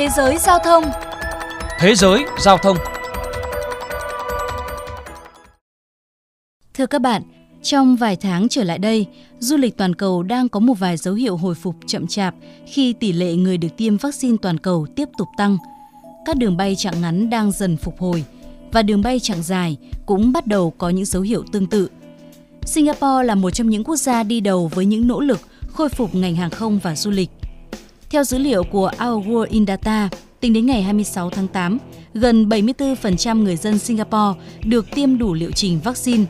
Thế giới giao thông Thế giới giao thông Thưa các bạn, trong vài tháng trở lại đây, du lịch toàn cầu đang có một vài dấu hiệu hồi phục chậm chạp khi tỷ lệ người được tiêm vaccine toàn cầu tiếp tục tăng. Các đường bay chặng ngắn đang dần phục hồi và đường bay chặng dài cũng bắt đầu có những dấu hiệu tương tự. Singapore là một trong những quốc gia đi đầu với những nỗ lực khôi phục ngành hàng không và du lịch. Theo dữ liệu của Our World in Data, tính đến ngày 26 tháng 8, gần 74% người dân Singapore được tiêm đủ liệu trình vaccine.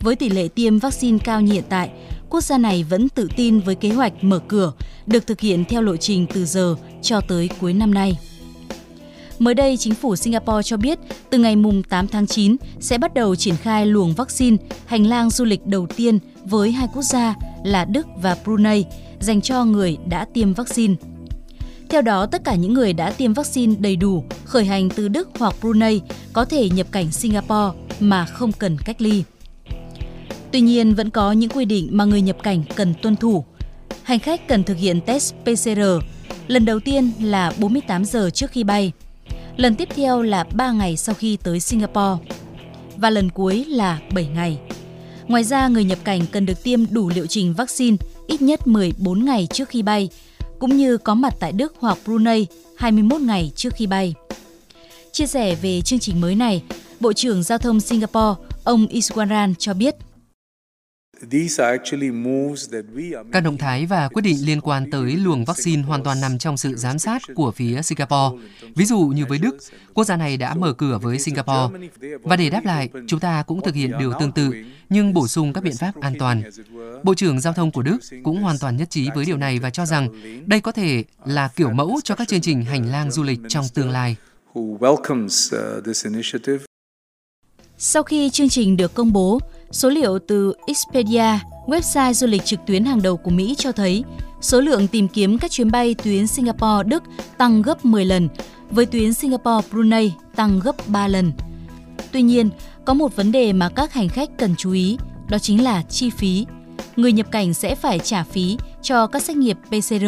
Với tỷ lệ tiêm vaccine cao như hiện tại, quốc gia này vẫn tự tin với kế hoạch mở cửa được thực hiện theo lộ trình từ giờ cho tới cuối năm nay. Mới đây, chính phủ Singapore cho biết từ ngày mùng 8 tháng 9 sẽ bắt đầu triển khai luồng vaccine hành lang du lịch đầu tiên với hai quốc gia là Đức và Brunei dành cho người đã tiêm vaccine. Theo đó, tất cả những người đã tiêm vaccine đầy đủ, khởi hành từ Đức hoặc Brunei có thể nhập cảnh Singapore mà không cần cách ly. Tuy nhiên, vẫn có những quy định mà người nhập cảnh cần tuân thủ. Hành khách cần thực hiện test PCR, lần đầu tiên là 48 giờ trước khi bay, lần tiếp theo là 3 ngày sau khi tới Singapore và lần cuối là 7 ngày. Ngoài ra, người nhập cảnh cần được tiêm đủ liệu trình vaccine ít nhất 14 ngày trước khi bay, cũng như có mặt tại Đức hoặc Brunei 21 ngày trước khi bay. Chia sẻ về chương trình mới này, Bộ trưởng Giao thông Singapore, ông Iswaran cho biết – các động thái và quyết định liên quan tới luồng vaccine hoàn toàn nằm trong sự giám sát của phía Singapore. Ví dụ như với Đức, quốc gia này đã mở cửa với Singapore. Và để đáp lại, chúng ta cũng thực hiện điều tương tự, nhưng bổ sung các biện pháp an toàn. Bộ trưởng Giao thông của Đức cũng hoàn toàn nhất trí với điều này và cho rằng đây có thể là kiểu mẫu cho các chương trình hành lang du lịch trong tương lai. Sau khi chương trình được công bố, Số liệu từ Expedia, website du lịch trực tuyến hàng đầu của Mỹ cho thấy số lượng tìm kiếm các chuyến bay tuyến Singapore-Đức tăng gấp 10 lần, với tuyến Singapore-Brunei tăng gấp 3 lần. Tuy nhiên, có một vấn đề mà các hành khách cần chú ý, đó chính là chi phí. Người nhập cảnh sẽ phải trả phí cho các xét nghiệm PCR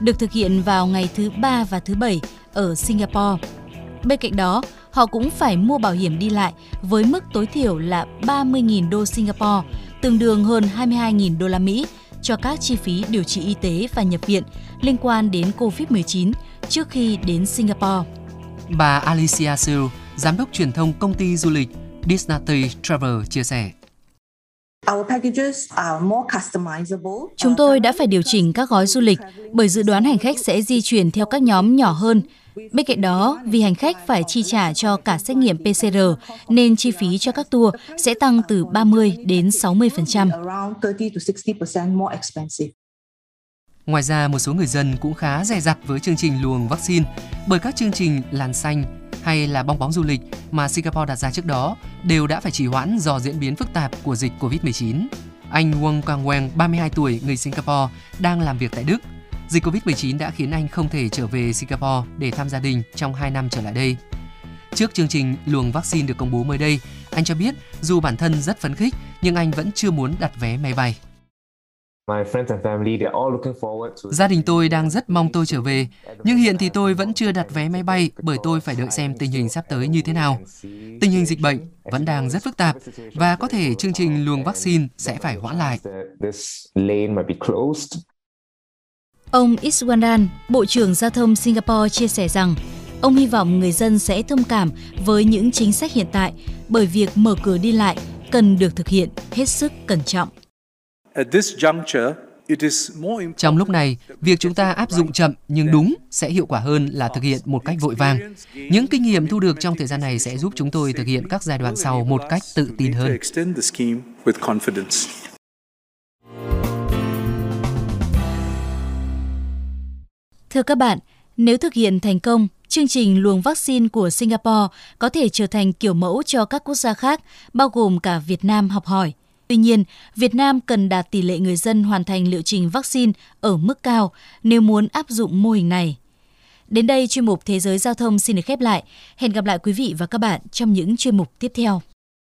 được thực hiện vào ngày thứ ba và thứ bảy ở Singapore. Bên cạnh đó, họ cũng phải mua bảo hiểm đi lại với mức tối thiểu là 30.000 đô Singapore, tương đương hơn 22.000 đô la Mỹ cho các chi phí điều trị y tế và nhập viện liên quan đến COVID-19 trước khi đến Singapore. Bà Alicia Siu, giám đốc truyền thông công ty du lịch Disney Travel chia sẻ. Chúng tôi đã phải điều chỉnh các gói du lịch bởi dự đoán hành khách sẽ di chuyển theo các nhóm nhỏ hơn Bên cạnh đó, vì hành khách phải chi trả cho cả xét nghiệm PCR, nên chi phí cho các tour sẽ tăng từ 30 đến 60%. Ngoài ra, một số người dân cũng khá dè dặt với chương trình luồng vaccine bởi các chương trình làn xanh hay là bong bóng du lịch mà Singapore đặt ra trước đó đều đã phải trì hoãn do diễn biến phức tạp của dịch COVID-19. Anh Wong Kang Wang, 32 tuổi, người Singapore, đang làm việc tại Đức Dịch Covid-19 đã khiến anh không thể trở về Singapore để thăm gia đình trong 2 năm trở lại đây. Trước chương trình luồng vaccine được công bố mới đây, anh cho biết dù bản thân rất phấn khích nhưng anh vẫn chưa muốn đặt vé máy bay. Gia đình tôi đang rất mong tôi trở về, nhưng hiện thì tôi vẫn chưa đặt vé máy bay bởi tôi phải đợi xem tình hình sắp tới như thế nào. Tình hình dịch bệnh vẫn đang rất phức tạp và có thể chương trình luồng vaccine sẽ phải hoãn lại. Ông Iswaran, Bộ trưởng Giao thông Singapore chia sẻ rằng ông hy vọng người dân sẽ thông cảm với những chính sách hiện tại bởi việc mở cửa đi lại cần được thực hiện hết sức cẩn trọng. Trong lúc này, việc chúng ta áp dụng chậm nhưng đúng sẽ hiệu quả hơn là thực hiện một cách vội vàng. Những kinh nghiệm thu được trong thời gian này sẽ giúp chúng tôi thực hiện các giai đoạn sau một cách tự tin hơn. Thưa các bạn, nếu thực hiện thành công, chương trình luồng vaccine của Singapore có thể trở thành kiểu mẫu cho các quốc gia khác, bao gồm cả Việt Nam học hỏi. Tuy nhiên, Việt Nam cần đạt tỷ lệ người dân hoàn thành liệu trình vaccine ở mức cao nếu muốn áp dụng mô hình này. Đến đây, chuyên mục Thế giới Giao thông xin được khép lại. Hẹn gặp lại quý vị và các bạn trong những chuyên mục tiếp theo.